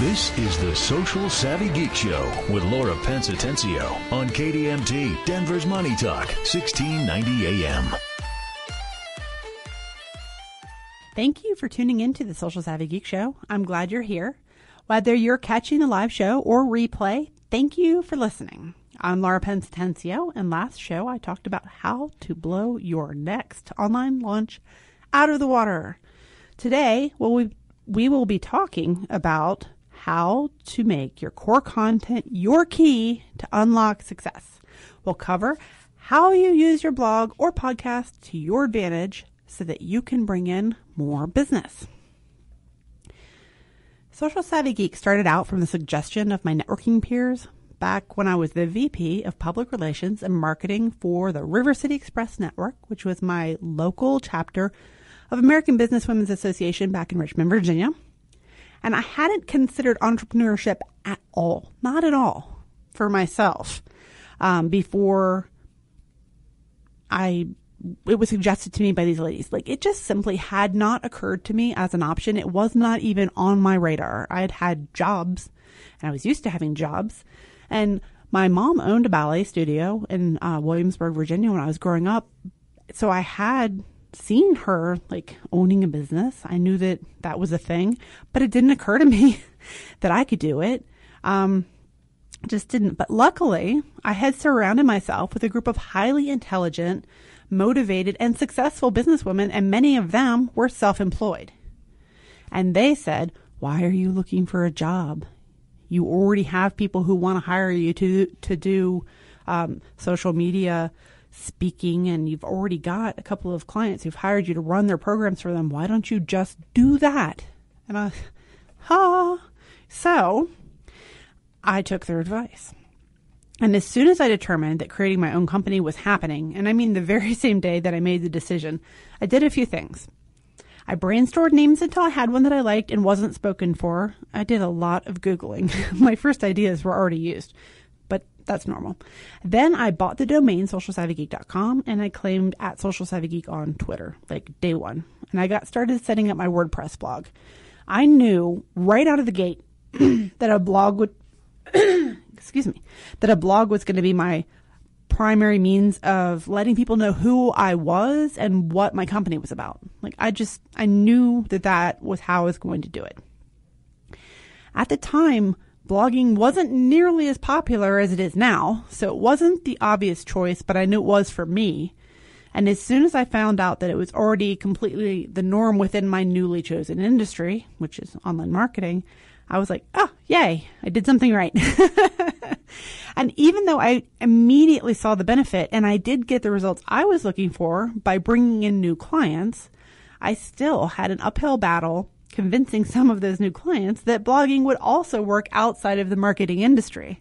This is the Social Savvy Geek Show with Laura Pence Atencio on KDMT, Denver's Money Talk, 1690 AM. Thank you for tuning in to the Social Savvy Geek Show. I'm glad you're here. Whether you're catching the live show or replay, thank you for listening. I'm Laura Pence Atencio, and last show I talked about how to blow your next online launch out of the water. Today, well, we, we will be talking about how to make your core content your key to unlock success. We'll cover how you use your blog or podcast to your advantage so that you can bring in more business. Social Savvy Geek started out from the suggestion of my networking peers back when I was the VP of Public Relations and Marketing for the River City Express Network, which was my local chapter of American Businesswomen's Association back in Richmond, Virginia. And I hadn't considered entrepreneurship at all, not at all, for myself um, before I it was suggested to me by these ladies. Like it just simply had not occurred to me as an option. It was not even on my radar. I had had jobs and I was used to having jobs. And my mom owned a ballet studio in uh, Williamsburg, Virginia when I was growing up. So I had seen her like owning a business. I knew that that was a thing, but it didn't occur to me that I could do it. Um, just didn't. But luckily, I had surrounded myself with a group of highly intelligent, motivated, and successful businesswomen, and many of them were self employed. And they said, Why are you looking for a job? You already have people who want to hire you to, to do um, social media speaking and you've already got a couple of clients who've hired you to run their programs for them. Why don't you just do that? And I, ha. So I took their advice. And as soon as I determined that creating my own company was happening, and I mean the very same day that I made the decision, I did a few things. I brainstormed names until I had one that I liked and wasn't spoken for. I did a lot of Googling. my first ideas were already used that's normal. Then I bought the domain socialsavvygeek.com and I claimed at socialsavvygeek on Twitter, like day one. And I got started setting up my WordPress blog. I knew right out of the gate that a blog would, excuse me, that a blog was going to be my primary means of letting people know who I was and what my company was about. Like I just, I knew that that was how I was going to do it. At the time, blogging wasn't nearly as popular as it is now, so it wasn't the obvious choice, but I knew it was for me. And as soon as I found out that it was already completely the norm within my newly chosen industry, which is online marketing, I was like, oh, yay, I did something right. and even though I immediately saw the benefit and I did get the results I was looking for by bringing in new clients, I still had an uphill battle convincing some of those new clients that blogging would also work outside of the marketing industry.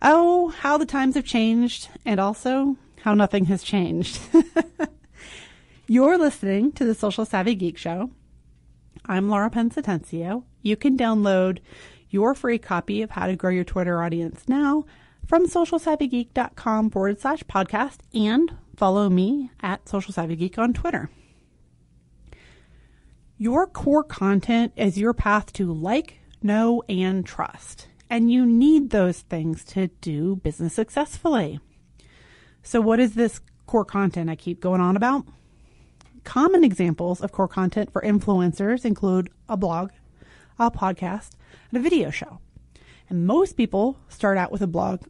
Oh, how the times have changed, and also how nothing has changed. You're listening to the Social Savvy Geek Show. I'm Laura Pence Atencio. You can download your free copy of How to Grow Your Twitter Audience now from socialsavvygeek.com forward slash podcast and follow me at Social Savvy Geek on Twitter. Your core content is your path to like, know, and trust. And you need those things to do business successfully. So, what is this core content I keep going on about? Common examples of core content for influencers include a blog, a podcast, and a video show. And most people start out with a blog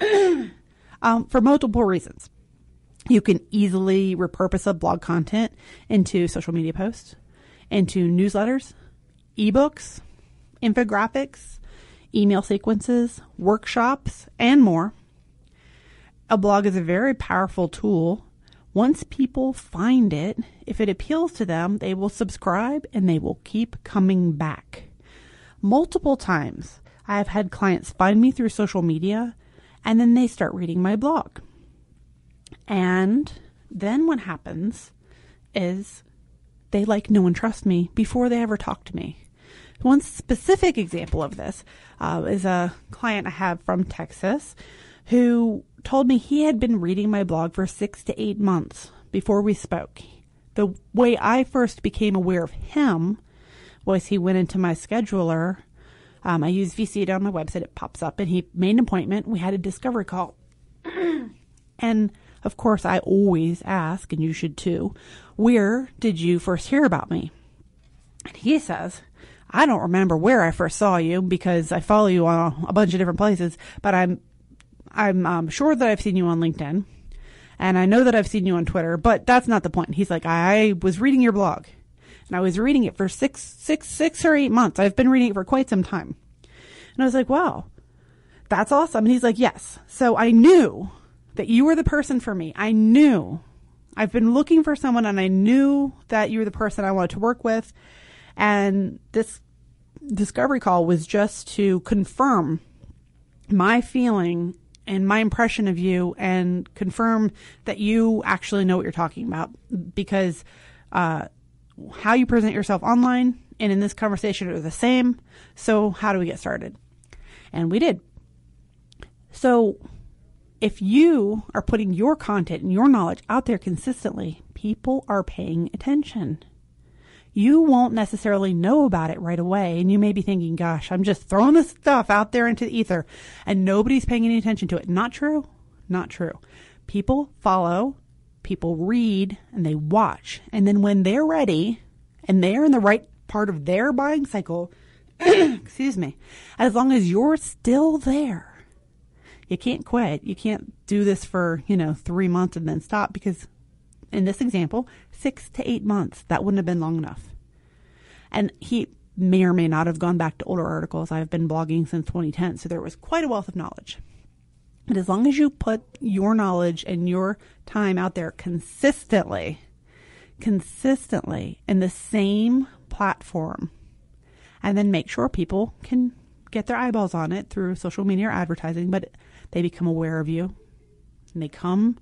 um, for multiple reasons. You can easily repurpose a blog content into social media posts into newsletters, ebooks, infographics, email sequences, workshops, and more. A blog is a very powerful tool. Once people find it, if it appeals to them, they will subscribe and they will keep coming back. Multiple times, I have had clients find me through social media and then they start reading my blog. And then what happens is they like, know, and trust me before they ever talk to me. One specific example of this uh, is a client I have from Texas who told me he had been reading my blog for six to eight months before we spoke. The way I first became aware of him was he went into my scheduler Um, I use VC on my website. It pops up, and he made an appointment. We had a discovery call. and of course, I always ask, and you should too, where did you first hear about me? And he says, I don't remember where I first saw you because I follow you on a bunch of different places, but I'm I'm um, sure that I've seen you on LinkedIn, and I know that I've seen you on Twitter. But that's not the point. He's like, I was reading your blog, and I was reading it for six six six or eight months. I've been reading it for quite some time, and I was like, wow, that's awesome. And he's like, yes. So I knew that you were the person for me. I knew. I've been looking for someone, and I knew that you were the person I wanted to work with and this discovery call was just to confirm my feeling and my impression of you and confirm that you actually know what you're talking about because uh, how you present yourself online and in this conversation are the same. So, how do we get started? And we did. So, if you are putting your content and your knowledge out there consistently, people are paying attention you won't necessarily know about it right away. And you may be thinking, gosh, I'm just throwing this stuff out there into the ether and nobody's paying any attention to it. Not true. Not true. People follow, people read, and they watch. And then when they're ready and they're in the right part of their buying cycle, excuse me, as long as you're still there, you can't quit. You can't do this for, you know, three months and then stop because in this example, six to eight months. That wouldn't have been long enough. And he may or may not have gone back to older articles. I've been blogging since 2010, so there was quite a wealth of knowledge. But as long as you put your knowledge and your time out there consistently, consistently in the same platform, and then make sure people can get their eyeballs on it through social media or advertising, but they become aware of you and they come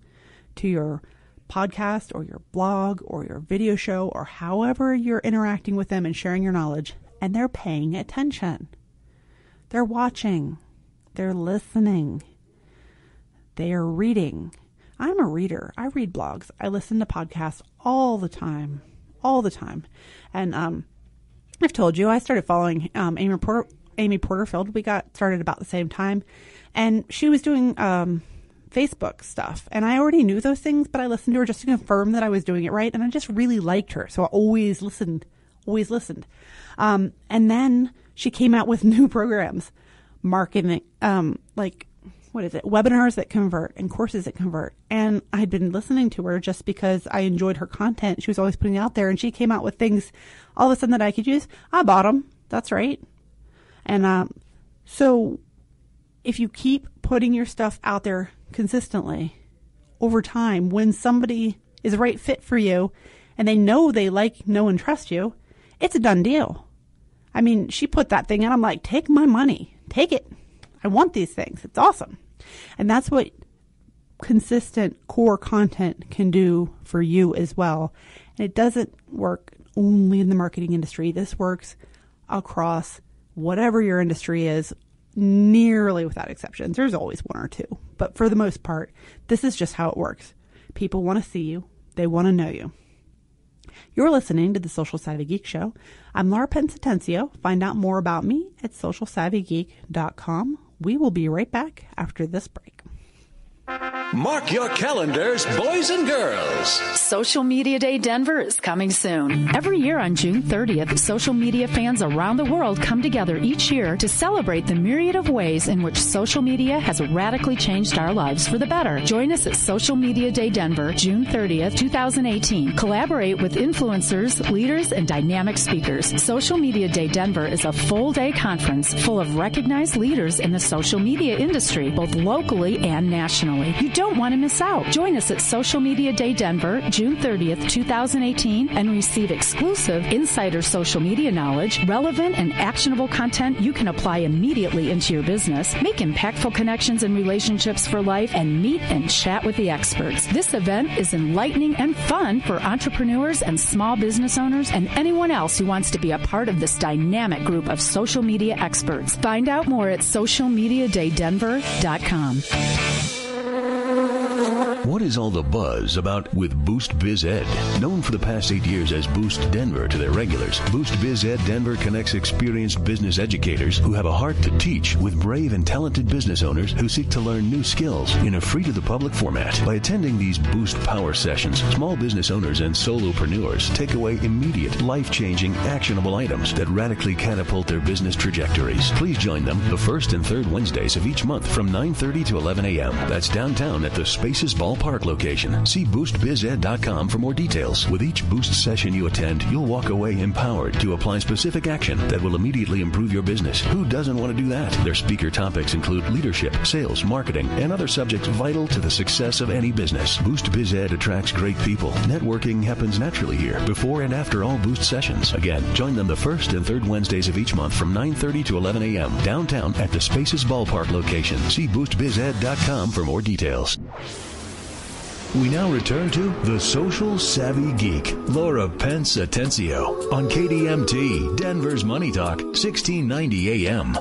to your podcast or your blog or your video show or however you're interacting with them and sharing your knowledge, and they're paying attention. They're watching, they're listening, they are reading. I'm a reader. I read blogs. I listen to podcasts all the time, all the time. And um, I've told you I started following um, Amy Porter, Amy Porterfield. We got started about the same time, and she was doing um, Facebook stuff. And I already knew those things, but I listened to her just to confirm that I was doing it right. And I just really liked her. So I always listened, always listened. Um, and then she came out with new programs, marketing, um, like, what is it? Webinars that convert and courses that convert. And I'd been listening to her just because I enjoyed her content. She was always putting out there and she came out with things all of a sudden that I could use. I bought them. That's right. And, um, so if you keep putting your stuff out there consistently over time when somebody is the right fit for you and they know they like, know, and trust you, it's a done deal. I mean, she put that thing and I'm like, take my money, take it. I want these things. It's awesome. And that's what consistent core content can do for you as well. And it doesn't work only in the marketing industry. This works across whatever your industry is, nearly without exceptions. There's always one or two, but for the most part, this is just how it works. People want to see you, they want to know you. You're listening to the Social Savvy Geek Show. I'm Laura Pence Atencio. Find out more about me at socialsavvygeek.com. We will be right back after this break. Mark your calendars, boys and girls. Social Media Day Denver is coming soon. Every year on June 30th, social media fans around the world come together each year to celebrate the myriad of ways in which social media has radically changed our lives for the better. Join us at Social Media Day Denver, June 30th, 2018. Collaborate with influencers, leaders, and dynamic speakers. Social Media Day Denver is a full day conference full of recognized leaders in the social media industry, both locally and nationally. You don't want to miss out. Join us at Social Media Day Denver, June 30th, 2018, and receive exclusive insider social media knowledge, relevant and actionable content you can apply immediately into your business, make impactful connections and relationships for life, and meet and chat with the experts. This event is enlightening and fun for entrepreneurs and small business owners and anyone else who wants to be a part of this dynamic group of social media experts. Find out more at socialmediadaydenver.com. What is all the buzz about with Boost Biz Ed? Known for the past eight years as Boost Denver to their regulars, Boost Biz Ed Denver connects experienced business educators who have a heart to teach with brave and talented business owners who seek to learn new skills in a free to the public format. By attending these Boost Power sessions, small business owners and solopreneurs take away immediate, life changing, actionable items that radically catapult their business trajectories. Please join them the first and third Wednesdays of each month from 9:30 to 11 a.m. That's downtown at the Spaces Ballpark location. See boostbized.com for more details. With each Boost session you attend, you'll walk away empowered to apply specific action that will immediately improve your business. Who doesn't want to do that? Their speaker topics include leadership, sales, marketing, and other subjects vital to the success of any business. Boost Biz Ed attracts great people. Networking happens naturally here, before and after all Boost sessions. Again, join them the first and third Wednesdays of each month from 9:30 to 11 a.m. downtown at the Spaces Ballpark location. See boostbized.com for more details. We now return to The Social Savvy Geek, Laura Pence Atencio, on KDMT, Denver's Money Talk, 1690 AM.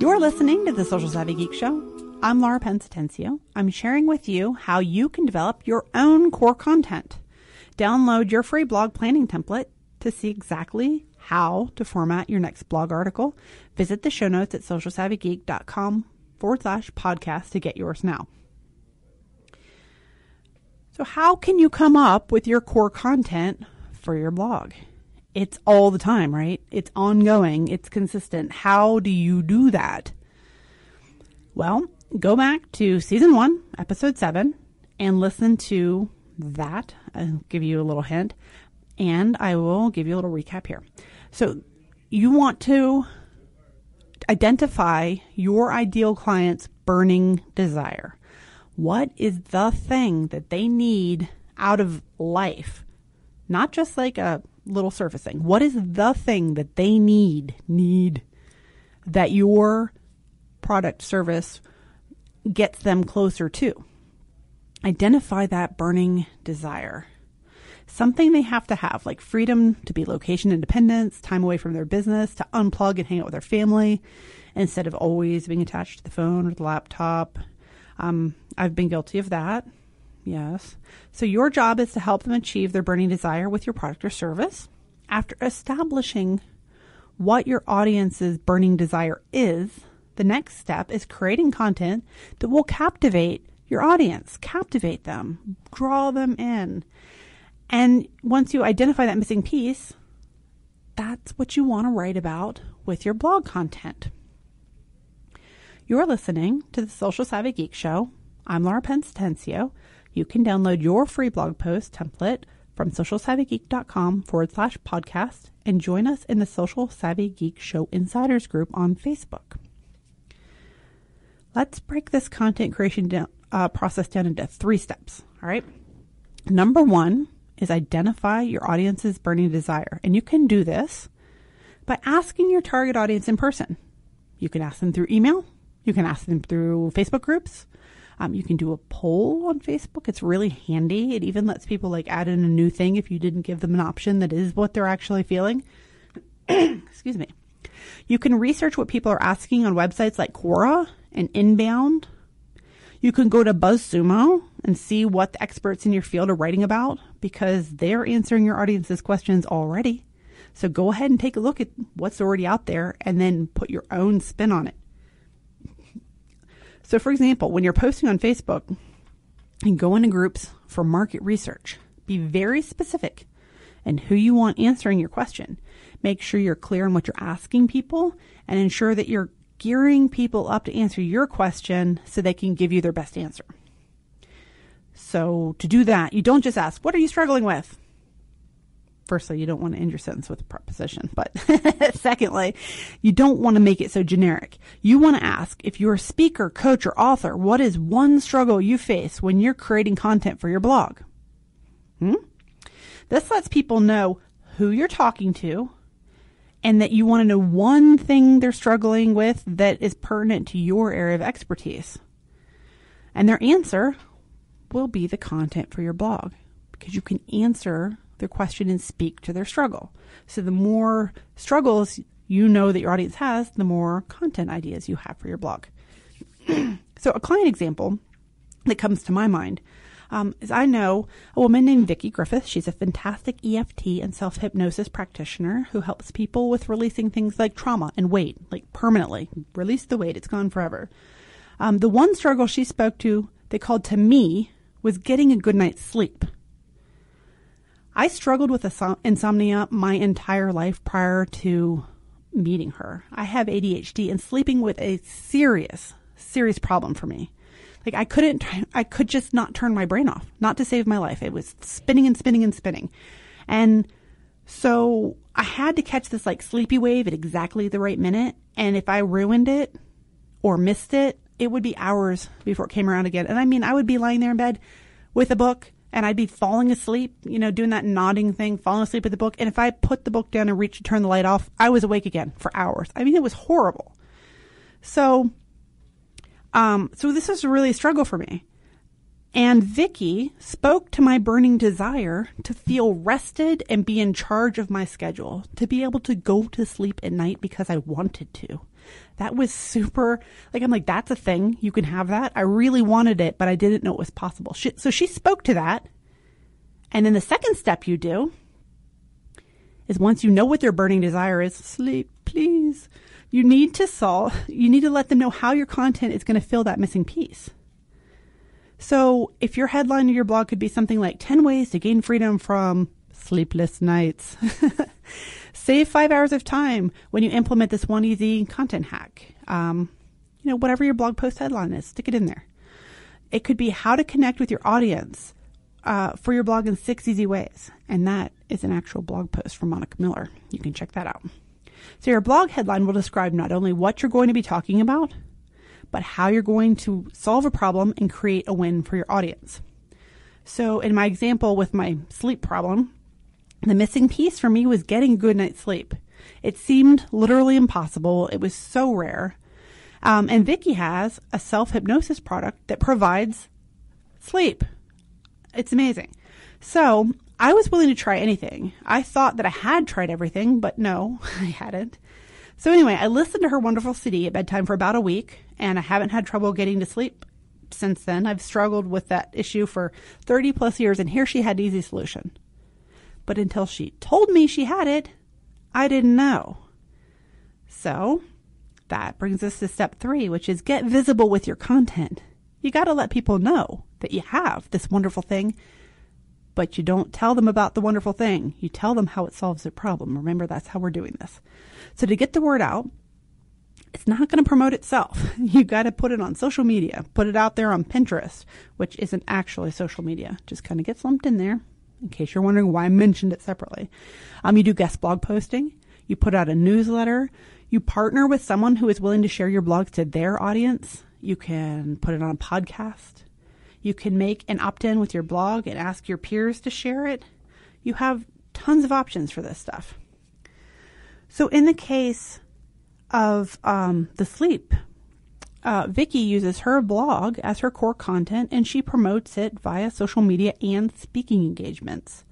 You're listening to the Social Savvy Geek Show. I'm Laura Pence Atencio. I'm sharing with you how you can develop your own core content. Download your free blog planning template to see exactly how to format your next blog article. Visit the show notes at socialsavvygeek.com forward slash podcast to get yours now. So, how can you come up with your core content for your blog? It's all the time, right? It's ongoing, it's consistent. How do you do that? Well, go back to season one, episode seven, and listen to that. I'll give you a little hint, and I will give you a little recap here. So, you want to identify your ideal client's burning desire. What is the thing that they need out of life? Not just like a little surfacing. What is the thing that they need, need that your product service gets them closer to? Identify that burning desire. Something they have to have, like freedom to be location independence, time away from their business, to unplug and hang out with their family instead of always being attached to the phone or the laptop. Um, I've been guilty of that. Yes. So your job is to help them achieve their burning desire with your product or service. After establishing what your audience's burning desire is, the next step is creating content that will captivate your audience, captivate them, draw them in. And once you identify that missing piece, that's what you want to write about with your blog content. You're listening to the Social Savvy Geek Show. I'm Laura Pence Atencio. You can download your free blog post template from socialsavvygeek.com forward slash podcast and join us in the Social Savvy Geek Show Insiders group on Facebook. Let's break this content creation down, uh, process down into three steps. All right. Number one is identify your audience's burning desire. And you can do this by asking your target audience in person. You can ask them through email. You can ask them through Facebook groups. Um, you can do a poll on Facebook. It's really handy. It even lets people like add in a new thing if you didn't give them an option that is what they're actually feeling. Excuse me. You can research what people are asking on websites like Quora and Inbound. You can go to BuzzSumo and see what the experts in your field are writing about because they're answering your audience's questions already. So go ahead and take a look at what's already out there and then put your own spin on it. So, for example, when you're posting on Facebook and go into groups for market research, be very specific and who you want answering your question. Make sure you're clear on what you're asking people and ensure that you're gearing people up to answer your question so they can give you their best answer. So, to do that, you don't just ask, What are you struggling with? Firstly, you don't want to end your sentence with a preposition, but secondly, you don't want to make it so generic. You want to ask if you're a speaker, coach, or author, what is one struggle you face when you're creating content for your blog? Hmm? This lets people know who you're talking to and that you want to know one thing they're struggling with that is pertinent to your area of expertise. And their answer will be the content for your blog because you can answer their question and speak to their struggle. So the more struggles you know that your audience has, the more content ideas you have for your blog. so a client example that comes to my mind, Um, as I know a woman named Vicki Griffith. She's a fantastic EFT and self hypnosis practitioner who helps people with releasing things like trauma and weight, like permanently. Release the weight, it's gone forever. Um, the one struggle she spoke to, they called to me, was getting a good night's sleep. I struggled with insomnia my entire life prior to meeting her. I have ADHD and sleeping with a serious, serious problem for me. Like I couldn't, I could just not turn my brain off, not to save my life. It was spinning and spinning and spinning. And so I had to catch this like sleepy wave at exactly the right minute. And if I ruined it or missed it, it would be hours before it came around again. And I mean, I would be lying there in bed with a book and I'd be falling asleep, you know, doing that nodding thing, falling asleep with the book. And if I put the book down and reached to turn the light off, I was awake again for hours. I mean, it was horrible. So um, so this was really a struggle for me. And Vicky spoke to my burning desire to feel rested and be in charge of my schedule, to be able to go to sleep at night because I wanted to. That was super, like, I'm like, that's a thing. You can have that. I really wanted it, but I didn't know it was possible. She, so she spoke to that. And then the second step you do is once you know what their burning desire is, sleep, please you need to solve, you need to let them know how your content is going to fill that missing piece. So if your headline of your blog could be something like 10 ways to gain freedom from sleepless nights, save five hours of time when you implement this one easy content hack. Um, you know, whatever your blog post headline is, stick it in there. It could be how to connect with your audience uh, for your blog in six easy ways. And that is an actual blog post from Monica Miller. You can check that out. So your blog headline will describe not only what you're going to be talking about, but how you're going to solve a problem and create a win for your audience. So in my example with my sleep problem, the missing piece for me was getting a good night's sleep. It seemed literally impossible. It was so rare. Um, and Vicky has a self hypnosis product that provides sleep. It's amazing. So I was willing to try anything. I thought that I had tried everything, but no, I hadn't. So anyway, I listened to her wonderful CD at bedtime for about a week, and I haven't had trouble getting to sleep since then. I've struggled with that issue for 30 plus years, and here she had an easy solution. But until she told me she had it, I didn't know. So that brings us to step three, which is get visible with your content. You got to let people know that you have this wonderful thing but you don't tell them about the wonderful thing. You tell them how it solves their problem. Remember, that's how we're doing this. So to get the word out, it's not going to promote itself. You got to put it on social media, put it out there on Pinterest, which isn't actually social media. Just kind of gets lumped in there in case you're wondering why I mentioned it separately. Um, you do guest blog posting. You put out a newsletter. You partner with someone who is willing to share your blog to their audience. You can put it on a podcast. You can make an opt in with your blog and ask your peers to share it. You have tons of options for this stuff. So, in the case of um, the sleep, uh, Vicki uses her blog as her core content and she promotes it via social media and speaking engagements.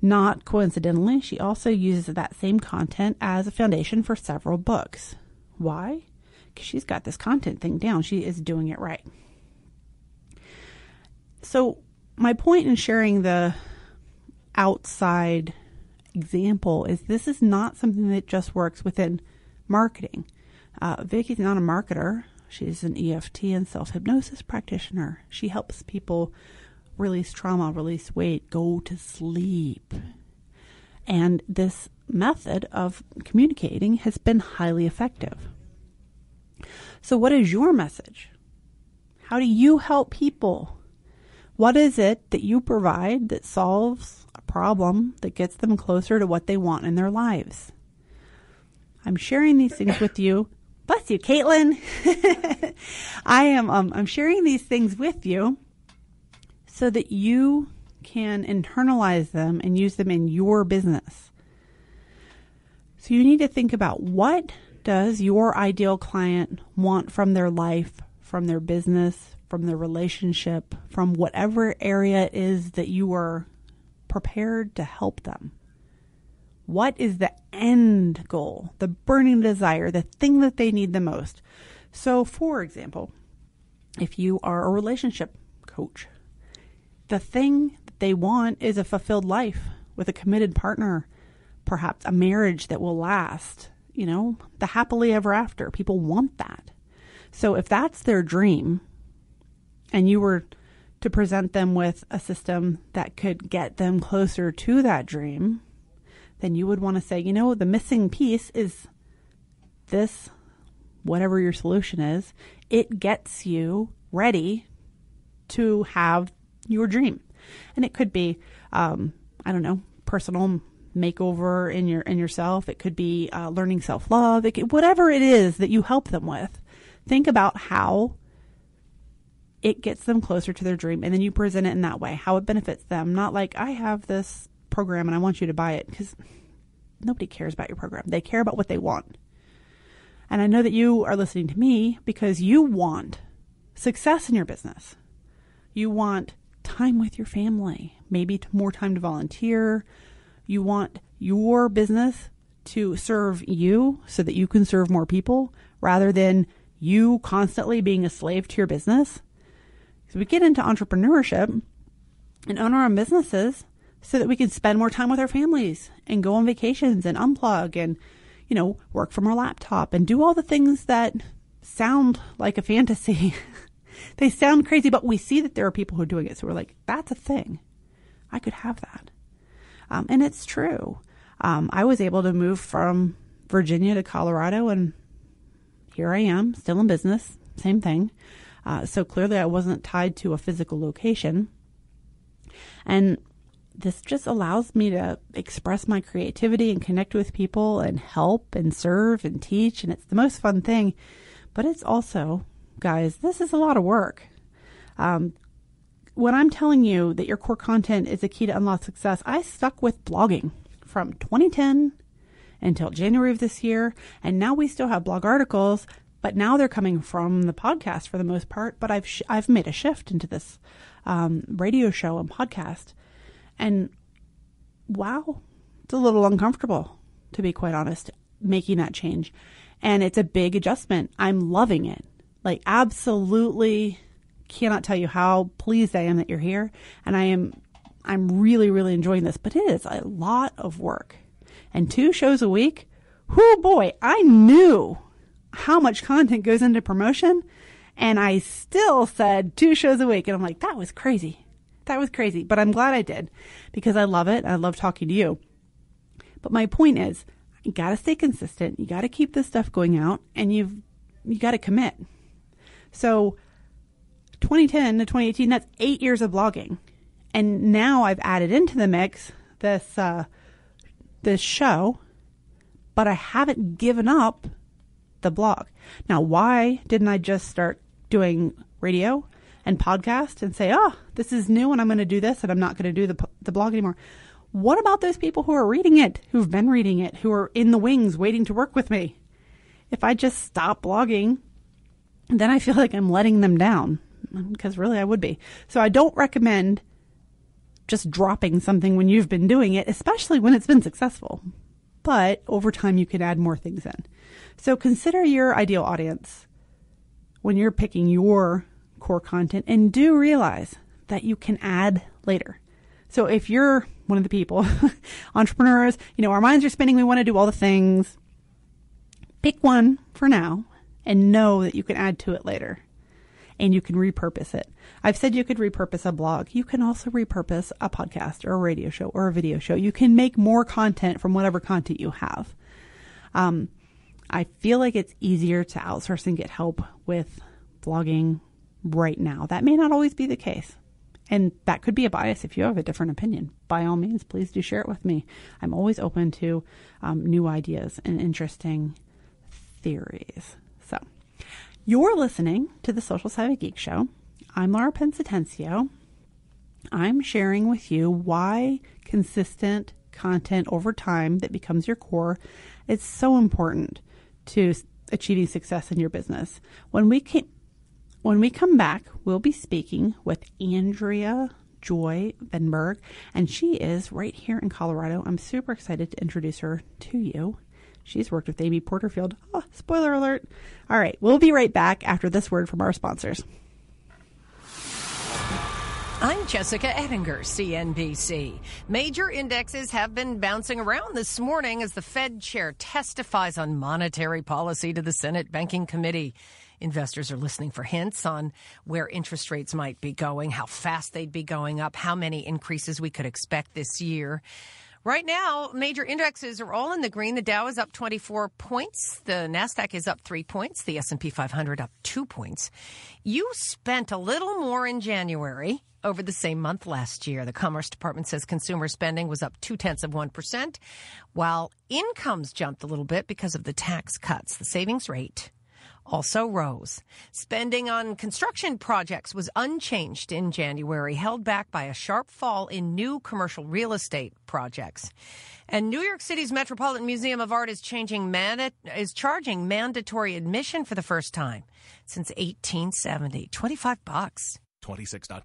Not coincidentally, she also uses that same content as a foundation for several books. Why? Because she's got this content thing down. She is doing it right. So, my point in sharing the outside example is this is not something that just works within marketing. Uh, Vicki's not a marketer. She's an EFT and self hypnosis practitioner. She helps people release trauma, release weight, go to sleep. And this method of communicating has been highly effective. So, what is your message? How do you help people what is it that you provide that solves a problem that gets them closer to what they want in their lives? I'm sharing these things with you. Bless you, Caitlin. I am. Um, I'm sharing these things with you so that you can internalize them and use them in your business. So you need to think about what does your ideal client want from their life, from their business, from their relationship, from whatever area it is that you are prepared to help them. What is the end goal, the burning desire, the thing that they need the most? So, for example, if you are a relationship coach, the thing that they want is a fulfilled life with a committed partner, perhaps a marriage that will last, you know, the happily ever after. People want that. So if that's their dream and you were to present them with a system that could get them closer to that dream, then you would want to say, you know, the missing piece is this, whatever your solution is, it gets you ready to have your dream. And it could be, um, I don't know, personal makeover in your in yourself. It could be uh, learning self love. Whatever it is that you help them with, think about how it gets them closer to their dream, and then you present it in that way, how it benefits them. Not like I have this program and I want you to buy it because nobody cares about your program. They care about what they want. And I know that you are listening to me because you want success in your business. You want time with your family, maybe more time to volunteer. You want your business to serve you so that you can serve more people rather than you constantly being a slave to your business. So we get into entrepreneurship and own our own businesses so that we can spend more time with our families and go on vacations and unplug and, you know, work from our laptop and do all the things that sound like a fantasy they sound crazy, but we see that there are people who are doing it. So we're like, that's a thing. I could have that. Um, and it's true. Um, I was able to move from Virginia to Colorado, and here I am, still in business, same thing. Uh, so clearly, I wasn't tied to a physical location. And this just allows me to express my creativity and connect with people and help and serve and teach. And it's the most fun thing. But it's also guys, this is a lot of work. Um, when I'm telling you that your core content is a key to unlock success, I stuck with blogging from 2010 until January of this year. And now we still have blog articles, but now they're coming from the podcast for the most part. But I've, sh- I've made a shift into this um, radio show and podcast. And wow, it's a little uncomfortable, to be quite honest, making that change. And it's a big adjustment. I'm loving it. Like, absolutely cannot tell you how pleased I am that you're here. And I am, I'm really, really enjoying this, but it is a lot of work. And two shows a week, whoo boy, I knew how much content goes into promotion. And I still said two shows a week. And I'm like, that was crazy. That was crazy. But I'm glad I did because I love it. I love talking to you. But my point is, you got to stay consistent. You got to keep this stuff going out and you've, you got to commit. So 2010 to 2018, that's eight years of blogging. And now I've added into the mix this, uh, this show, but I haven't given up the blog. Now, why didn't I just start doing radio and podcast and say, oh, this is new and I'm going to do this and I'm not going to do the, the blog anymore? What about those people who are reading it, who've been reading it, who are in the wings waiting to work with me? If I just stop blogging then I feel like I'm letting them down um, because really I would be. So I don't recommend just dropping something when you've been doing it, especially when it's been successful. But over time, you can add more things in. So consider your ideal audience when you're picking your core content and do realize that you can add later. So if you're one of the people, entrepreneurs, you know, our minds are spinning, we want to do all the things. Pick one for now and know that you can add to it later and you can repurpose it. I've said you could repurpose a blog. You can also repurpose a podcast or a radio show or a video show. You can make more content from whatever content you have. Um, I feel like it's easier to outsource and get help with blogging right now. That may not always be the case. And that could be a bias if you have a different opinion. By all means, please do share it with me. I'm always open to um, new ideas and interesting theories. So, you're listening to the Social Savvy Geek Show. I'm Laura Pence Atencio. I'm sharing with you why consistent content over time that becomes your core is so important to achieving success in your business. When we can, when we come back, we'll be speaking with Andrea Joy Wenburg, and she is right here in Colorado. I'm super excited to introduce her to you. She's worked with Amy Porterfield. Oh, spoiler alert. All right, we'll be right back after this word from our sponsors. I'm Jessica Ettinger, CNBC. Major indexes have been bouncing around this morning as the Fed chair testifies on monetary policy to the Senate Banking Committee. Investors are listening for hints on where interest rates might be going, how fast they'd be going up, how many increases we could expect this year. Right now, major indexes are all in the green. The Dow is up 24 points. The Nasdaq is up 3 points. The S&P 500 up 2 points. You spent a little more in January over the same month last year. The Commerce Department says consumer spending was up two tenths of 1%, while incomes jumped a little bit because of the tax cuts. The savings rate also rose. Spending on construction projects was unchanged in January, held back by a sharp fall in new commercial real estate projects. And New York City's Metropolitan Museum of Art is changing manda- is charging mandatory admission for the first time since 1870. 25 bucks. 26.com.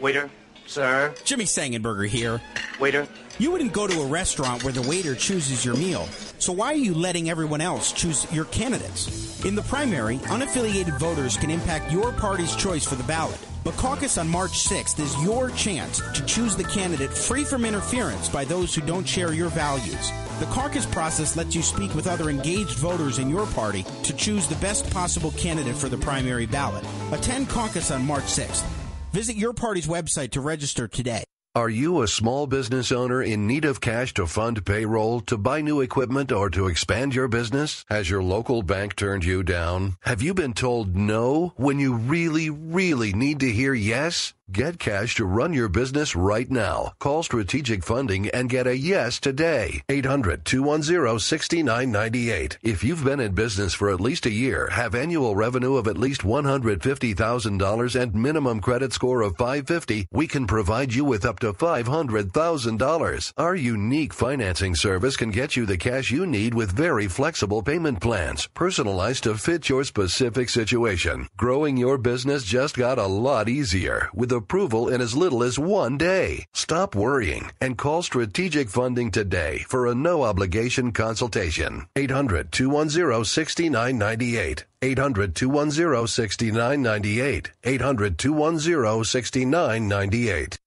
Waiter, sir. Jimmy Sangenberger here. Waiter. You wouldn't go to a restaurant where the waiter chooses your meal. So why are you letting everyone else choose your candidates? In the primary, unaffiliated voters can impact your party's choice for the ballot. But caucus on March 6th is your chance to choose the candidate free from interference by those who don't share your values. The caucus process lets you speak with other engaged voters in your party to choose the best possible candidate for the primary ballot. Attend caucus on March 6th. Visit your party's website to register today. Are you a small business owner in need of cash to fund payroll, to buy new equipment, or to expand your business? Has your local bank turned you down? Have you been told no when you really, really need to hear yes? Get cash to run your business right now. Call Strategic Funding and get a yes today. 800-210-6998. If you've been in business for at least a year, have annual revenue of at least $150,000 and minimum credit score of 550, we can provide you with up to $500,000. Our unique financing service can get you the cash you need with very flexible payment plans, personalized to fit your specific situation. Growing your business just got a lot easier with approval in as little as one day. Stop worrying and call Strategic Funding today for a no obligation consultation. 800 210 6998. 800 210 6998. 800 210 6998.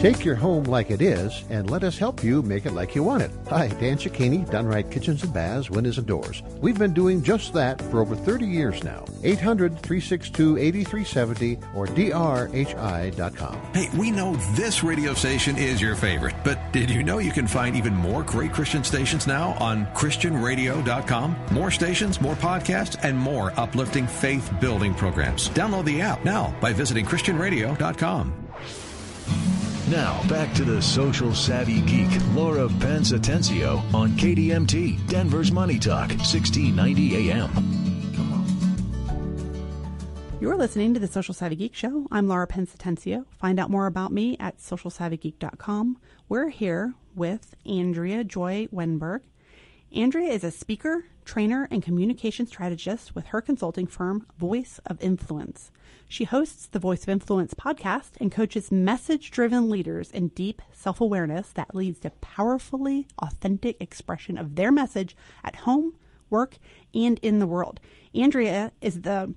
Take your home like it is and let us help you make it like you want it. Hi, Dan Cicchini, Done Right Kitchens and Baths, Windows and Doors. We've been doing just that for over 30 years now. 800 362 8370 or drhi.com. Hey, we know this radio station is your favorite, but did you know you can find even more great Christian stations now on ChristianRadio.com? More stations, more podcasts, and more uplifting faith building programs. Download the app now by visiting ChristianRadio.com. Now, back to the social savvy geek, Laura Pence Atencio on KDMT, Denver's Money Talk, 1690 AM. Come on. You're listening to the Social Savvy Geek Show. I'm Laura Pence Atencio. Find out more about me at socialsavvygeek.com. We're here with Andrea Joy Wenburg. Andrea is a speaker, trainer, and communication strategist with her consulting firm, Voice of Influence. She hosts the Voice of Influence podcast and coaches message driven leaders in deep self awareness that leads to powerfully authentic expression of their message at home, work, and in the world. Andrea is the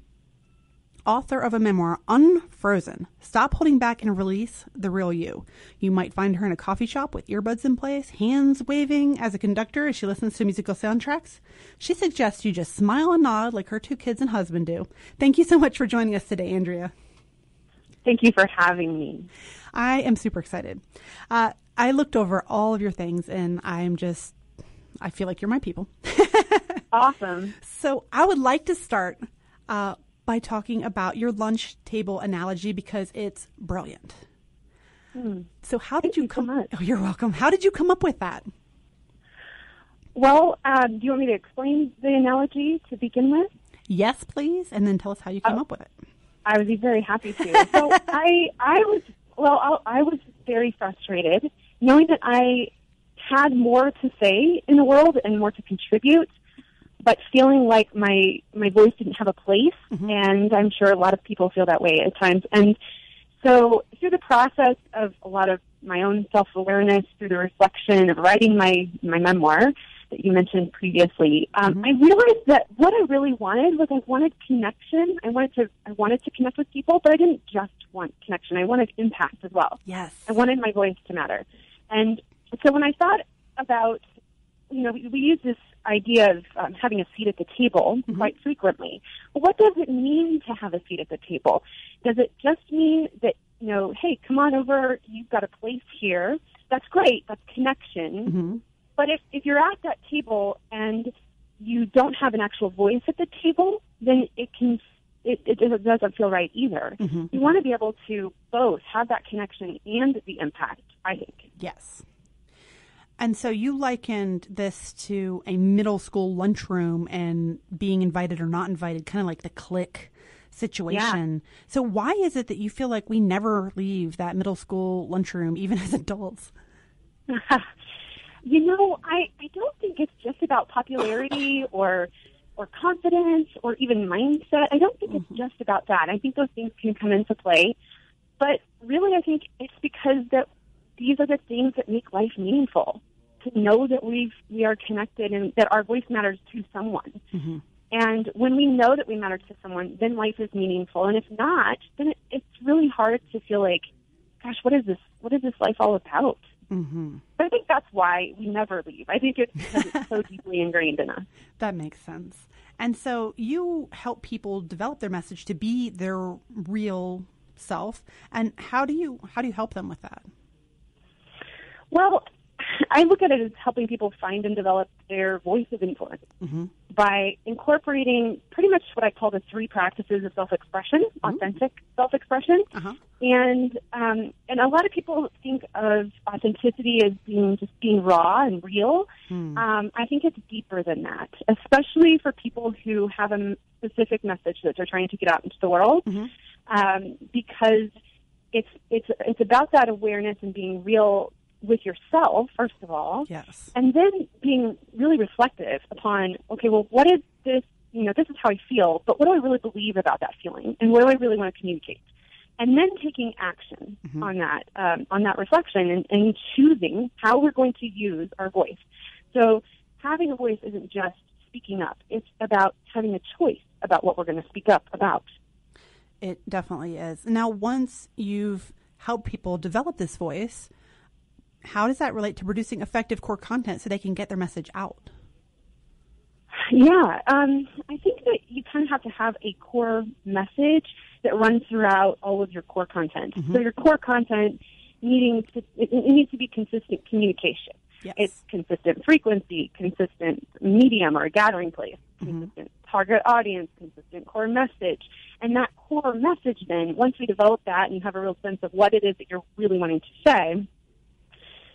author of a memoir, Unfrozen. Stop holding back and release the real you. You might find her in a coffee shop with earbuds in place, hands waving as a conductor as she listens to musical soundtracks. She suggests you just smile and nod like her two kids and husband do. Thank you so much for joining us today, Andrea. Thank you for having me. I am super excited. Uh, I looked over all of your things and I'm just, I feel like you're my people. awesome. So I would like to start uh, by talking about your lunch table analogy because it's brilliant. Hmm. So how did Thank you you so come? much. oh, you're welcome. How did you come up with that? Well, um, do you want me to explain the analogy to begin with? Yes, please, and then tell us how you came Oh. up with it. I would be very happy to. So I, I was, well, I, I was very frustrated knowing that I had more to say in the world and more to contribute, but feeling like my my voice didn't have a place. And I'm sure a lot of people feel that way at times. And so through the process of a lot of my own self awareness, through the reflection of writing my my memoir, that you mentioned previously, um, mm-hmm. I realized that what I really wanted was I wanted connection. I wanted to I wanted to connect with people, but I didn't just want connection. I wanted impact as well. Yes, I wanted my voice to matter. And so when I thought about, you know, we, we use this idea of um, having a seat at the table mm-hmm. quite frequently. Well, what does it mean to have a seat at the table? Does it just mean that you know, hey, come on over, you've got a place here? That's great. That's connection. Mm-hmm. But if, if you're at that table and you don't have an actual voice at the table, then it can it, it doesn't feel right either. Mm-hmm. You want to be able to both have that connection and the impact. I think. Yes. And so you likened this to a middle school lunchroom and being invited or not invited, kind of like the clique situation. Yeah. So why is it that you feel like we never leave that middle school lunchroom, even as adults? you know, I, I don't think it's just about popularity or or confidence or even mindset. I don't think mm-hmm. it's just about that. I think those things can come into play. But really I think it's because that these are the things that make life meaningful. To know that we we are connected and that our voice matters to someone. Mm-hmm. And when we know that we matter to someone, then life is meaningful. And if not, then it, it's really hard to feel like, gosh, what is this? What is this life all about? Mm-hmm. But I think that's why we never leave. I think it's because it's so deeply ingrained in us. That makes sense. And so you help people develop their message to be their real self. And how do you how do you help them with that? Well, I look at it as helping people find and develop their voice of influence mm-hmm. by incorporating pretty much what I call the three practices of self-expression, mm-hmm. authentic self-expression, uh-huh. and um, and a lot of people think of authenticity as being just being raw and real. Mm. Um, I think it's deeper than that, especially for people who have a specific message that they're trying to get out into the world, mm-hmm. um, because it's it's it's about that awareness and being real with yourself, first of all. Yes. And then being really reflective upon, okay, well, what is this? You know, this is how I feel, but what do I really believe about that feeling? And what do I really want to communicate? And then taking action mm-hmm. on that, um, on that reflection and, and choosing how we're going to use our voice. So having a voice isn't just speaking up. It's about having a choice about what we're going to speak up about. It definitely is. Now, once you've helped people develop this voice, how does that relate to producing effective core content so they can get their message out? Yeah, um, I think that you kind of have to have a core message that runs throughout all of your core content. Mm-hmm. So your core content needing to, it, needs to be consistent communication. Yes. It's consistent frequency, consistent medium or gathering place, mm-hmm. consistent target audience, consistent core message. And that core message then, once we develop that and you have a real sense of what it is that you're really wanting to say,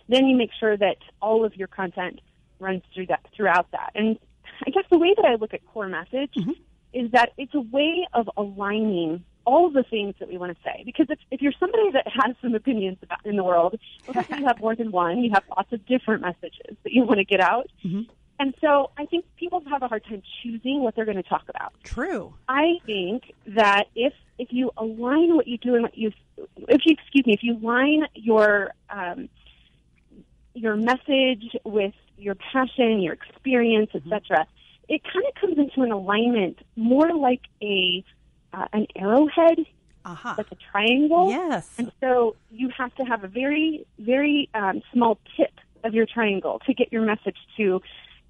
then you make sure that all of your content runs through that throughout that. And I guess the way that I look at core message mm-hmm. is that it's a way of aligning all the things that we want to say. Because if, if you're somebody that has some opinions about in the world, well, you have more than one. You have lots of different messages that you want to get out. Mm-hmm. And so I think people have a hard time choosing what they're going to talk about. True. I think that if if you align what you do and what you if you excuse me if you align your um, your message with your passion, your experience, mm-hmm. etc., it kind of comes into an alignment more like a uh, an arrowhead, uh-huh. like a triangle. Yes. And so you have to have a very very um, small tip of your triangle to get your message to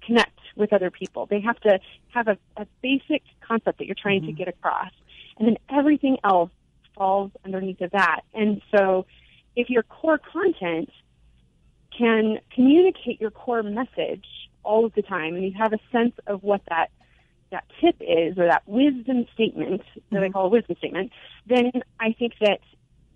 connect with other people. They have to have a, a basic concept that you're trying mm-hmm. to get across, and then everything else falls underneath of that. And so, if your core content can communicate your core message all of the time and you have a sense of what that that tip is or that wisdom statement that mm-hmm. I call a wisdom statement, then I think that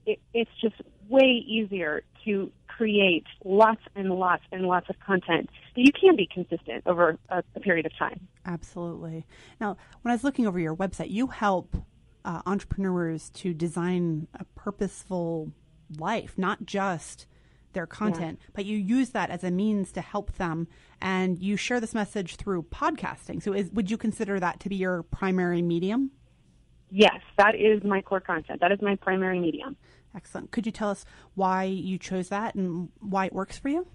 it, it's just way easier to create lots and lots and lots of content that you can be consistent over a, a period of time. Absolutely. Now, when I was looking over your website, you help uh, entrepreneurs to design a purposeful life, not just their content, yeah. but you use that as a means to help them and you share this message through podcasting. So is, would you consider that to be your primary medium? Yes, that is my core content. That is my primary medium. Excellent. Could you tell us why you chose that and why it works for you?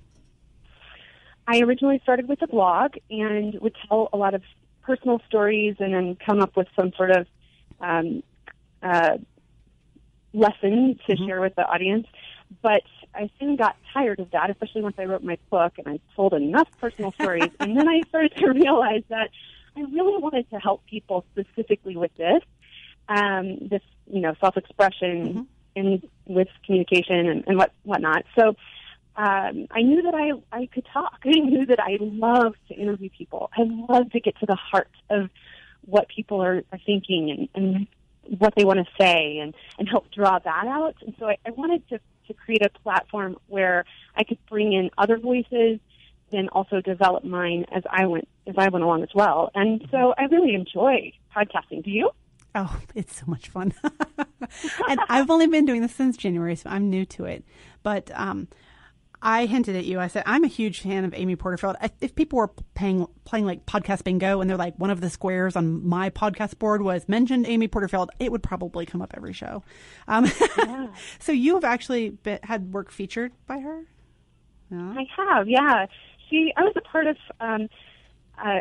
I originally started with a blog and would tell a lot of personal stories and then come up with some sort of um, uh, lesson to mm-hmm. share with the audience. But I soon got tired of that, especially once I wrote my book and I told enough personal stories. and then I started to realize that I really wanted to help people specifically with this, um, this you know self expression mm-hmm. and with communication and, and what whatnot. So um, I knew that I I could talk. I knew that I love to interview people. I love to get to the heart of what people are, are thinking and, and what they want to say and, and help draw that out. And so I, I wanted to, to create a platform where I could bring in other voices and also develop mine as I went as I went along as well. And so I really enjoy podcasting. Do you? Oh, it's so much fun. and I've only been doing this since January, so I'm new to it. But um, I hinted at you. I said I'm a huge fan of Amy Porterfield. If people were paying, playing like podcast bingo and they're like one of the squares on my podcast board was mentioned Amy Porterfield, it would probably come up every show. Um, yeah. so you have actually been, had work featured by her. Yeah. I have, yeah she I was a part of um uh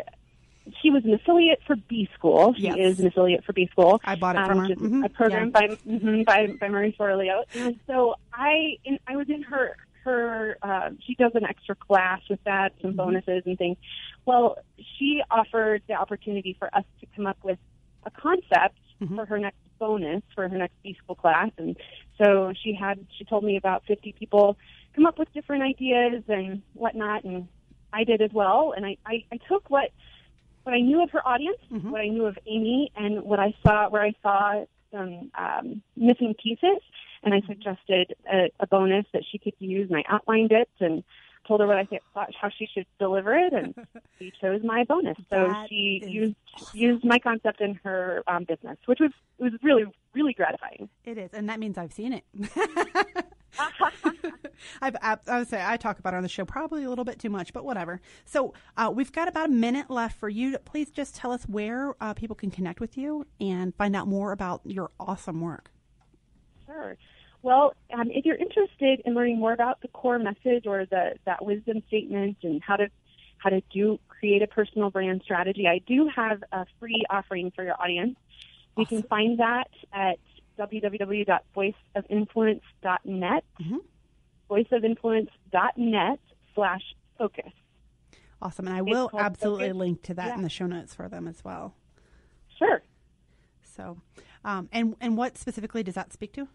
she was an affiliate for B School. She yes. is an affiliate for B School. I bought it from um, her. Mm-hmm. A program yeah. by mm-hmm, by by Marie Forleo. And so I in, I was in her her uh, she does an extra class with that, some mm-hmm. bonuses and things. Well, she offered the opportunity for us to come up with a concept mm-hmm. for her next bonus for her next B School class, and so she had she told me about 50 people come up with different ideas and whatnot, and I did as well, and I, I, I took what what I knew of her audience, mm-hmm. what I knew of Amy, and what I saw where I saw some um, missing pieces, and I suggested a, a bonus that she could use, and I outlined it and told her what I thought how she should deliver it, and she chose my bonus. So that she used used my concept in her um, business, which was was really really gratifying. It is, and that means I've seen it. I've, I, I would say I talk about it on the show probably a little bit too much, but whatever. So uh, we've got about a minute left for you. Please just tell us where uh, people can connect with you and find out more about your awesome work. Sure. Well, um, if you're interested in learning more about the core message or the that wisdom statement and how to how to do create a personal brand strategy, I do have a free offering for your audience. Awesome. You can find that at www.voiceofinfluence.net. Mm-hmm. Voiceofinfluence.net slash focus. Awesome. And I will absolutely focus. link to that yeah. in the show notes for them as well. Sure. So, um, and, and what specifically does that speak to?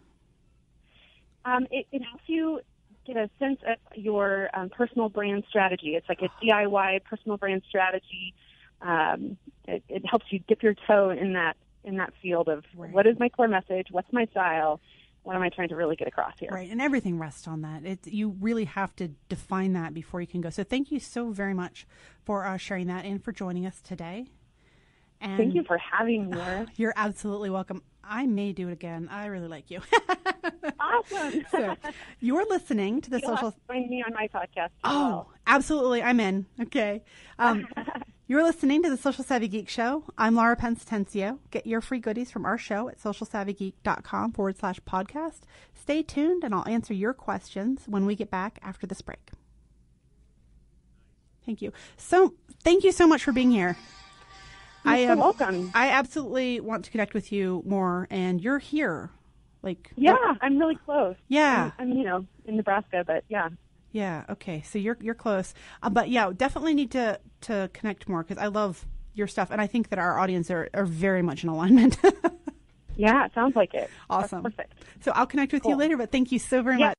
Um, it, it helps you get a sense of your um, personal brand strategy. It's like a DIY personal brand strategy. Um, it, it helps you dip your toe in that in that field of right. what is my core message, what's my style, what am I trying to really get across here? Right, and everything rests on that. It, you really have to define that before you can go. So thank you so very much for uh, sharing that and for joining us today. And thank you for having me. You're absolutely welcome. I may do it again. I really like you. awesome. so you're listening to the You'll social. Join me on my podcast. oh, well. absolutely. I'm in. Okay. Um, you're listening to the Social Savvy Geek Show. I'm Laura Tencio. Get your free goodies from our show at socialsavvygeek.com forward slash podcast. Stay tuned and I'll answer your questions when we get back after this break. Thank you. So, thank you so much for being here. I am welcome. I absolutely want to connect with you more, and you're here. Like, yeah, what? I'm really close. Yeah, I'm, I'm, you know in Nebraska, but yeah. Yeah. Okay. So you're you're close, uh, but yeah, definitely need to to connect more because I love your stuff, and I think that our audience are are very much in alignment. yeah, it sounds like it. Awesome. That's perfect. So I'll connect with cool. you later, but thank you so very yeah. much.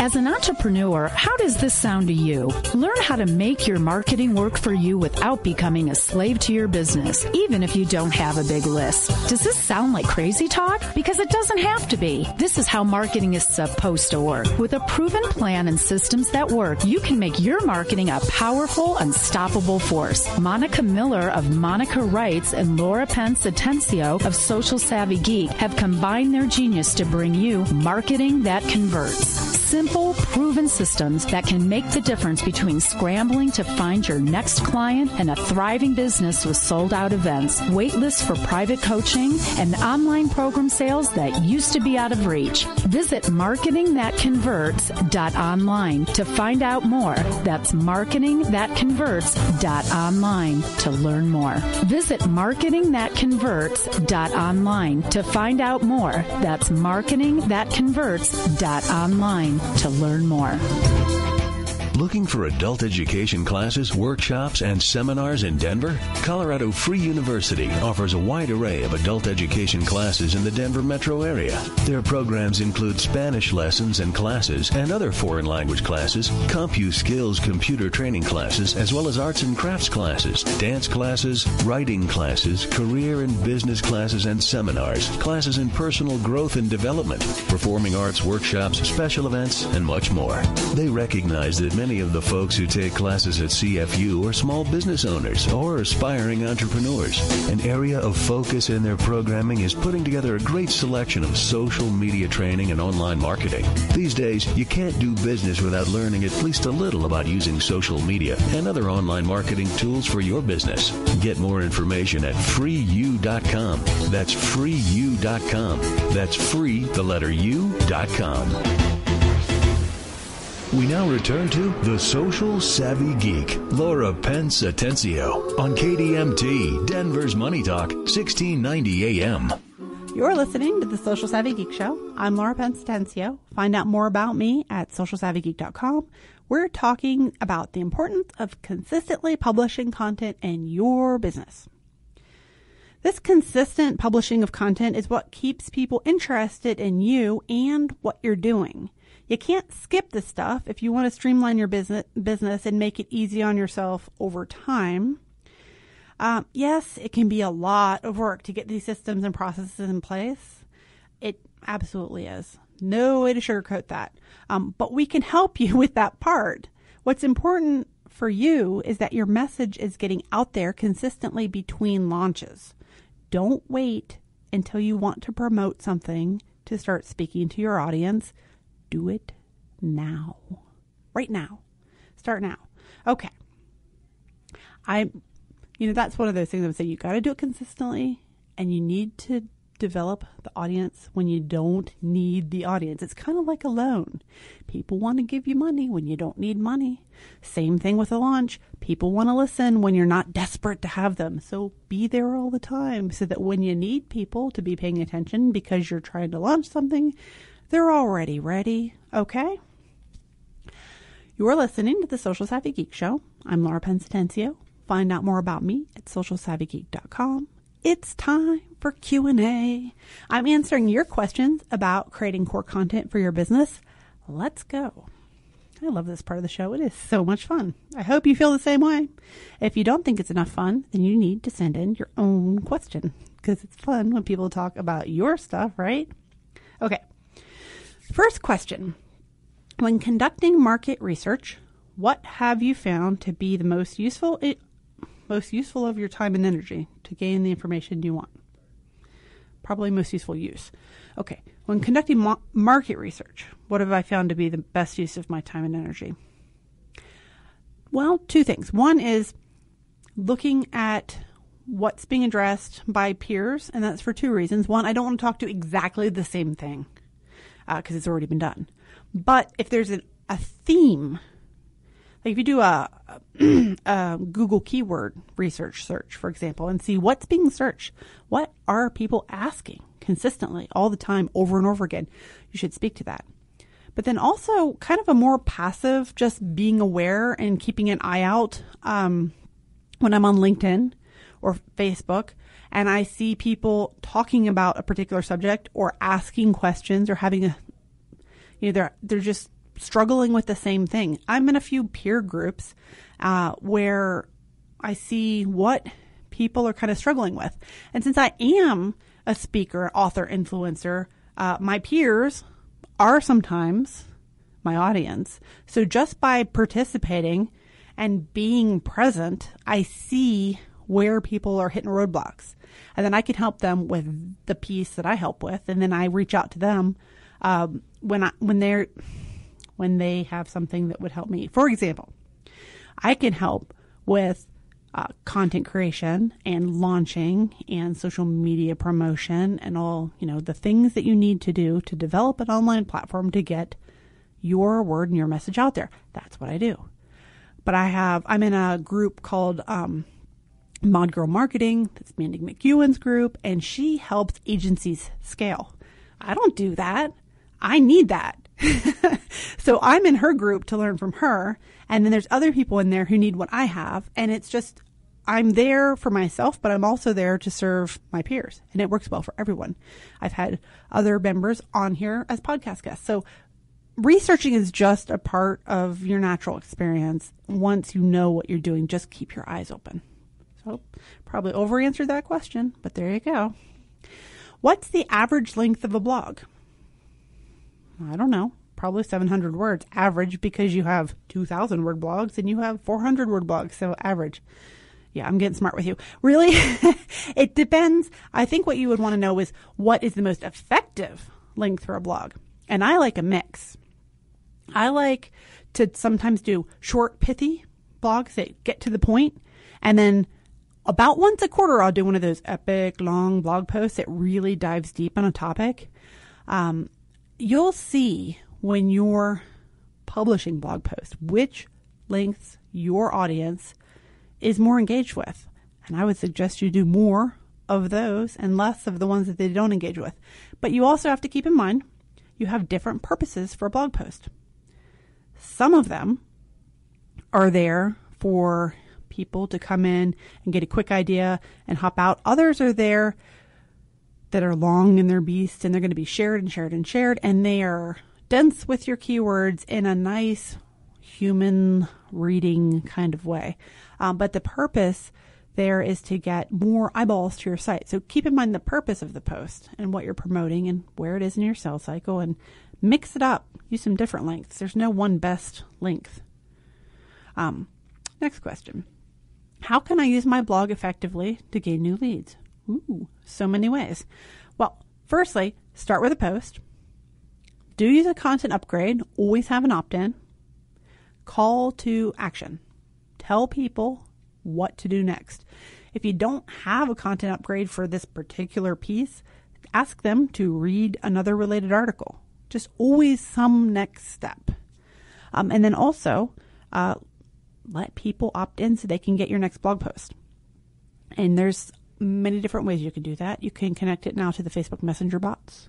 As an entrepreneur, how does this sound to you? Learn how to make your marketing work for you without becoming a slave to your business, even if you don't have a big list. Does this sound like crazy talk? Because it doesn't have to be. This is how marketing is supposed to work. With a proven plan and systems that work, you can make your marketing a powerful, unstoppable force. Monica Miller of Monica Writes and Laura Pence Atencio of Social Savvy Geek have combined their genius to bring you marketing that converts. Simple, proven systems that can make the difference between scrambling to find your next client and a thriving business with sold out events, wait lists for private coaching, and online program sales that used to be out of reach. Visit marketingthatconverts.online to find out more. That's marketingthatconverts.online to learn more. Visit marketingthatconverts.online to find out more. That's marketingthatconverts.online to learn more. Looking for adult education classes, workshops, and seminars in Denver? Colorado Free University offers a wide array of adult education classes in the Denver metro area. Their programs include Spanish lessons and classes and other foreign language classes, CompuSkills computer training classes, as well as arts and crafts classes, dance classes, writing classes, career and business classes and seminars, classes in personal growth and development, performing arts workshops, special events, and much more. They recognize that many of the folks who take classes at CFU are small business owners or aspiring entrepreneurs. An area of focus in their programming is putting together a great selection of social media training and online marketing. These days, you can't do business without learning at least a little about using social media and other online marketing tools for your business. Get more information at freeu.com. That's freeu.com. That's free, the letter u.com. We now return to The Social Savvy Geek, Laura Pence Atencio, on KDMT, Denver's Money Talk, 1690 AM. You're listening to the Social Savvy Geek Show. I'm Laura Pence Atencio. Find out more about me at socialsavvygeek.com. We're talking about the importance of consistently publishing content in your business. This consistent publishing of content is what keeps people interested in you and what you're doing. You can't skip this stuff if you want to streamline your business business and make it easy on yourself over time. Um, yes, it can be a lot of work to get these systems and processes in place. It absolutely is. No way to sugarcoat that. Um, but we can help you with that part. What's important for you is that your message is getting out there consistently between launches. Don't wait until you want to promote something to start speaking to your audience do it now. Right now. Start now. Okay. I, you know, that's one of those things I would say you got to do it consistently and you need to develop the audience when you don't need the audience. It's kind of like a loan. People want to give you money when you don't need money. Same thing with a launch. People want to listen when you're not desperate to have them. So be there all the time so that when you need people to be paying attention because you're trying to launch something, they're already ready, okay? You're listening to the Social Savvy Geek Show. I'm Laura Pence Atencio. Find out more about me at socialsavvygeek.com. It's time for Q&A. I'm answering your questions about creating core content for your business. Let's go. I love this part of the show. It is so much fun. I hope you feel the same way. If you don't think it's enough fun, then you need to send in your own question because it's fun when people talk about your stuff, right? Okay. First question When conducting market research, what have you found to be the most useful, most useful of your time and energy to gain the information you want? Probably most useful use. Okay. When conducting mo- market research, what have I found to be the best use of my time and energy? Well, two things. One is looking at what's being addressed by peers, and that's for two reasons. One, I don't want to talk to exactly the same thing because uh, it's already been done. But if there's an, a theme, like if you do a, a, Google keyword research search, for example, and see what's being searched, what are people asking consistently all the time, over and over again, you should speak to that. But then also kind of a more passive, just being aware and keeping an eye out um, when I'm on LinkedIn or Facebook and I see people talking about a particular subject or asking questions or having a, you know, they're, they're just struggling with the same thing. I'm in a few peer groups uh, where I see what people are kind of struggling with. And since I am a speaker, author, influencer, uh, my peers are sometimes my audience. So just by participating and being present, I see where people are hitting roadblocks and then I can help them with the piece that I help with, and then I reach out to them um, when I when they're when they have something that would help me. For example, I can help with uh, content creation and launching and social media promotion and all, you know, the things that you need to do to develop an online platform to get your word and your message out there. That's what I do. But I have, I'm in a group called, um, Mod Girl Marketing. That's Mandy McEwen's group, and she helps agencies scale. I don't do that. I need that. so I'm in her group to learn from her. And then there's other people in there who need what I have. And it's just, I'm there for myself, but I'm also there to serve my peers. And it works well for everyone. I've had other members on here as podcast guests. So researching is just a part of your natural experience. Once you know what you're doing, just keep your eyes open. So probably over answered that question, but there you go. What's the average length of a blog? I don't know. Probably 700 words average because you have 2,000 word blogs and you have 400 word blogs. So average. Yeah, I'm getting smart with you. Really? it depends. I think what you would want to know is what is the most effective length for a blog. And I like a mix. I like to sometimes do short, pithy blogs that get to the point and then about once a quarter, I'll do one of those epic long blog posts that really dives deep on a topic. Um, you'll see when you're publishing blog posts which lengths your audience is more engaged with. And I would suggest you do more of those and less of the ones that they don't engage with. But you also have to keep in mind you have different purposes for a blog post. Some of them are there for people to come in and get a quick idea and hop out. Others are there that are long in their beast and they're going to be shared and shared and shared and they are dense with your keywords in a nice human reading kind of way. Um, but the purpose there is to get more eyeballs to your site. So keep in mind the purpose of the post and what you're promoting and where it is in your sales cycle and mix it up. Use some different lengths. There's no one best length. Um, next question. How can I use my blog effectively to gain new leads? Ooh, so many ways. Well, firstly, start with a post. Do use a content upgrade. Always have an opt in. Call to action. Tell people what to do next. If you don't have a content upgrade for this particular piece, ask them to read another related article. Just always some next step. Um, and then also, uh, let people opt in so they can get your next blog post. And there's many different ways you can do that. You can connect it now to the Facebook Messenger bots.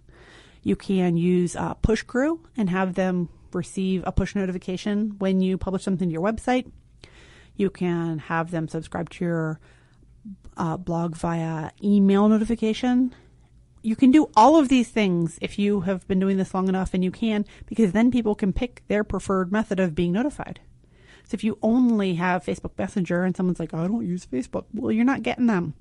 You can use uh, Pushcrew and have them receive a push notification when you publish something to your website. You can have them subscribe to your uh, blog via email notification. You can do all of these things if you have been doing this long enough, and you can, because then people can pick their preferred method of being notified. So if you only have Facebook Messenger and someone's like, oh, I don't use Facebook, well, you're not getting them.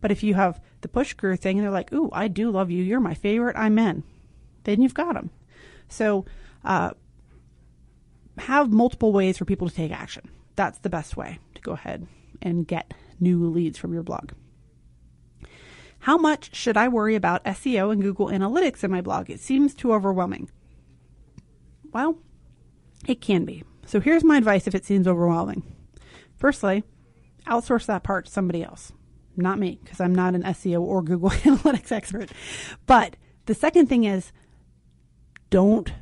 But if you have the Pushcrew thing and they're like, ooh, I do love you, you're my favorite, I'm in, then you've got them. So uh, have multiple ways for people to take action. That's the best way to go ahead and get new leads from your blog. How much should I worry about SEO and Google Analytics in my blog? It seems too overwhelming. Well, it can be. So here's my advice if it seems overwhelming. Firstly, outsource that part to somebody else, not me, because I'm not an SEO or Google Analytics expert. But the second thing is don't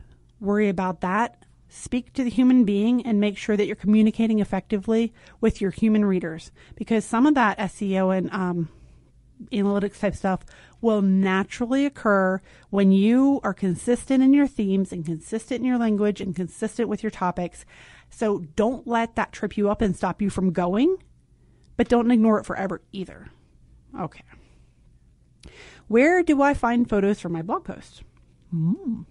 worry about that. Speak to the human being and make sure that you're communicating effectively with your human readers because some of that SEO and um, analytics type stuff will naturally occur when you are consistent in your themes and consistent in your language and consistent with your topics. So don't let that trip you up and stop you from going, but don't ignore it forever either. Okay. Where do I find photos for my blog posts? Mm.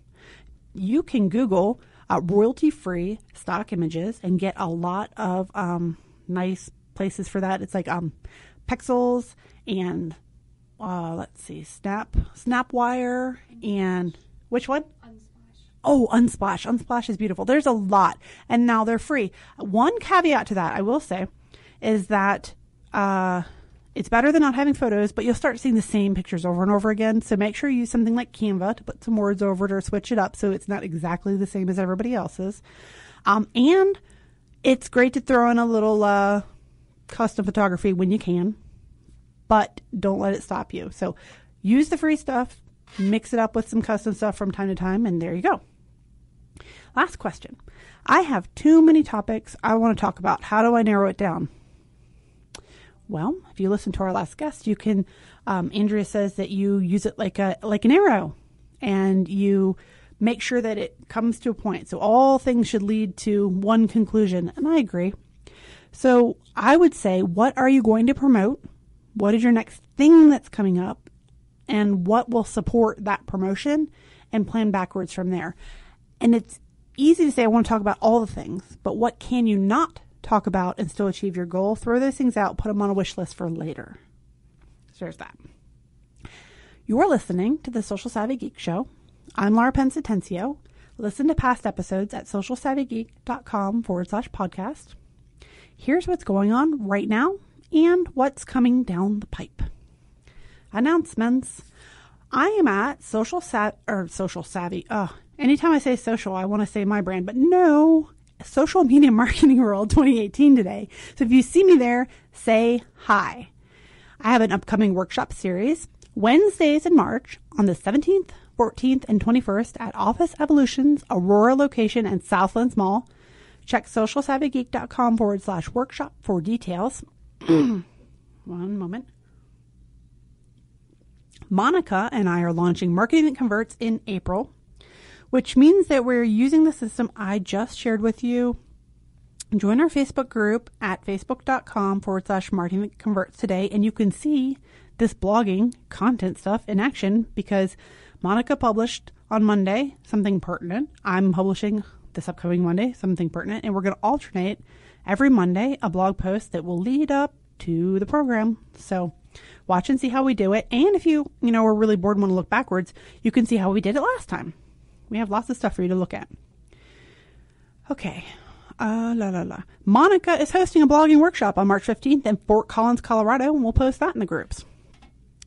You can Google uh, royalty free stock images and get a lot of um, nice places for that. It's like um, Pexels and uh, let's see, Snap, Snapwire, and which one? Unsplash. Oh, Unsplash. Unsplash is beautiful. There's a lot, and now they're free. One caveat to that, I will say, is that uh, It's better than not having photos, but you'll start seeing the same pictures over and over again. So make sure you use something like Canva to put some words over it or switch it up so it's not exactly the same as everybody else's. Um, and it's great to throw in a little uh, custom photography when you can, but don't let it stop you. So use the free stuff, mix it up with some custom stuff from time to time, and there you go. Last question. I have too many topics I want to talk about. How do I narrow it down? Well, if you listen to our last guest, you can. Um, Andrea says that you use it like a like an arrow, and you make sure that it comes to a point. So all things should lead to one conclusion, and I agree. So I would say, what are you going to promote? What is your next thing that's coming up? And what will support that promotion? And plan backwards from there. And it's easy to say, I want to talk about all the things, but what can you not talk about and still achieve your goal? Throw those things out, put them on a wish list for later. So there's that. You're listening to the Social Savvy Geek Show. I'm Laura Pence Atencio. Listen to past episodes at socialsavvygeek.com forward slash podcast. Here's what's going on right now and what's coming down the pipe. Announcements. I am at Social Sav or Social Savvy. Oh, anytime I say social, I want to say my brand, but no, Social Media Marketing World 2018 today. So if you see me there, say hi. I have an upcoming workshop series Wednesdays in March on the 17th, 14th, and 21st at Office Evolution's Aurora location and Southlands Mall. Check socialsavvygeek.com forward slash workshop for details. One moment. Monica and I are launching Marketing That Converts in April, which means that we're using the system I just shared with you. Join our Facebook group at facebook.com forward slash Marketing That Converts today, and you can see this blogging content stuff in action because Monica published on Monday something pertinent. I'm publishing this upcoming Monday something pertinent, and we're going to alternate every Monday a blog post that will lead up to the program. So watch and see how we do it. And if you, you know, are really bored and want to look backwards, you can see how we did it last time. We have lots of stuff for you to look at. Okay. Uh, la la la. Monica is hosting a blogging workshop on March 15th in Fort Collins, Colorado, and we'll post that in the groups.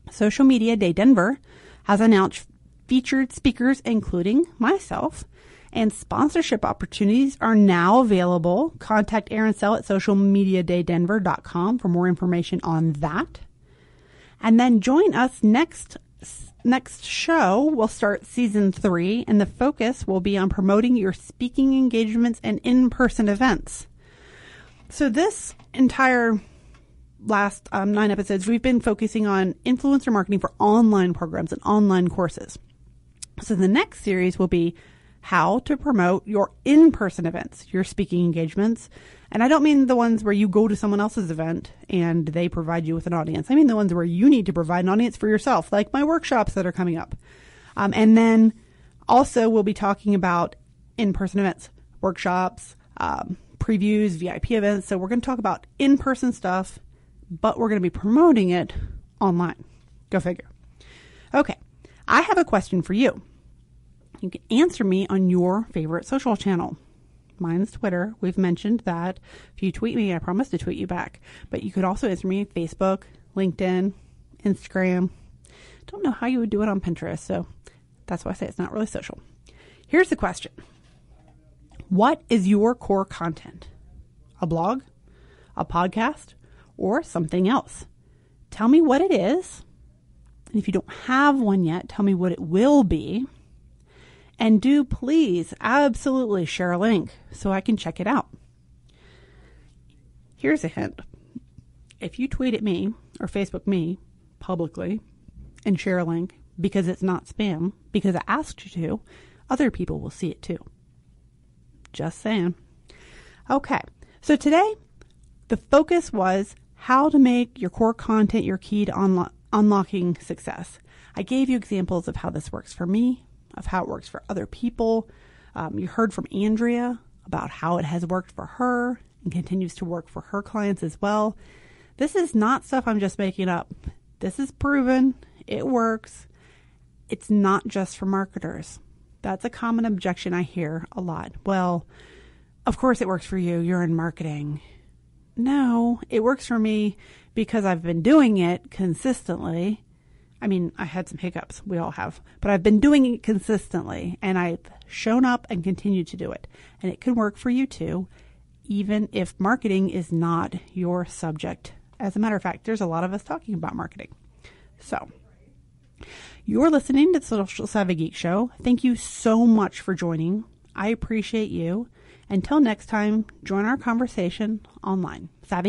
Social Media Day Denver has announced featured speakers, including myself, and sponsorship opportunities are now available. Contact Aaron Sell at socialmediadaydenver.com for more information on that. And then join us next next show. We'll start season three, and the focus will be on promoting your speaking engagements and in-person events. So this entire last um, nine episodes, we've been focusing on influencer marketing for online programs and online courses. So the next series will be how to promote your in-person events, your speaking engagements. And I don't mean the ones where you go to someone else's event and they provide you with an audience. I mean the ones where you need to provide an audience for yourself, like my workshops that are coming up. Um, and then also we'll be talking about in-person events, workshops, um, previews, VIP events. So we're going to talk about in-person stuff, but we're going to be promoting it online. Go figure. Okay. I have a question for you. You can answer me on your favorite social channel. Mine's Twitter. We've mentioned that. If you tweet me, I promise to tweet you back. But you could also answer me Facebook, LinkedIn, Instagram. Don't know how you would do it on Pinterest, so that's why I say it's not really social. Here's the question What is your core content? A blog? A podcast? Or something else? Tell me what it is. And if you don't have one yet, tell me what it will be. And do please absolutely share a link so I can check it out. Here's a hint. If you tweet at me or Facebook me publicly and share a link because it's not spam, because I asked you to, other people will see it too. Just saying. Okay, so today the focus was how to make your core content your key to unlo- unlocking success. I gave you examples of how this works for me of how it works for other people. Um, you heard from Andrea about how it has worked for her and continues to work for her clients as well. This is not stuff I'm just making up. This is proven. It works. It's not just for marketers. That's a common objection I hear a lot. Well, of course it works for you. You're in marketing. no, it works for me because I've been doing it consistently. I mean, I had some hiccups. We all have. But I've been doing it consistently and I've shown up and continued to do it. And it can work for you too, even if marketing is not your subject. As a matter of fact, there's a lot of us talking about marketing. So, you're listening to the Social Savvy Geek Show. Thank you so much for joining. I appreciate you. Until next time, join our conversation online. Savvy?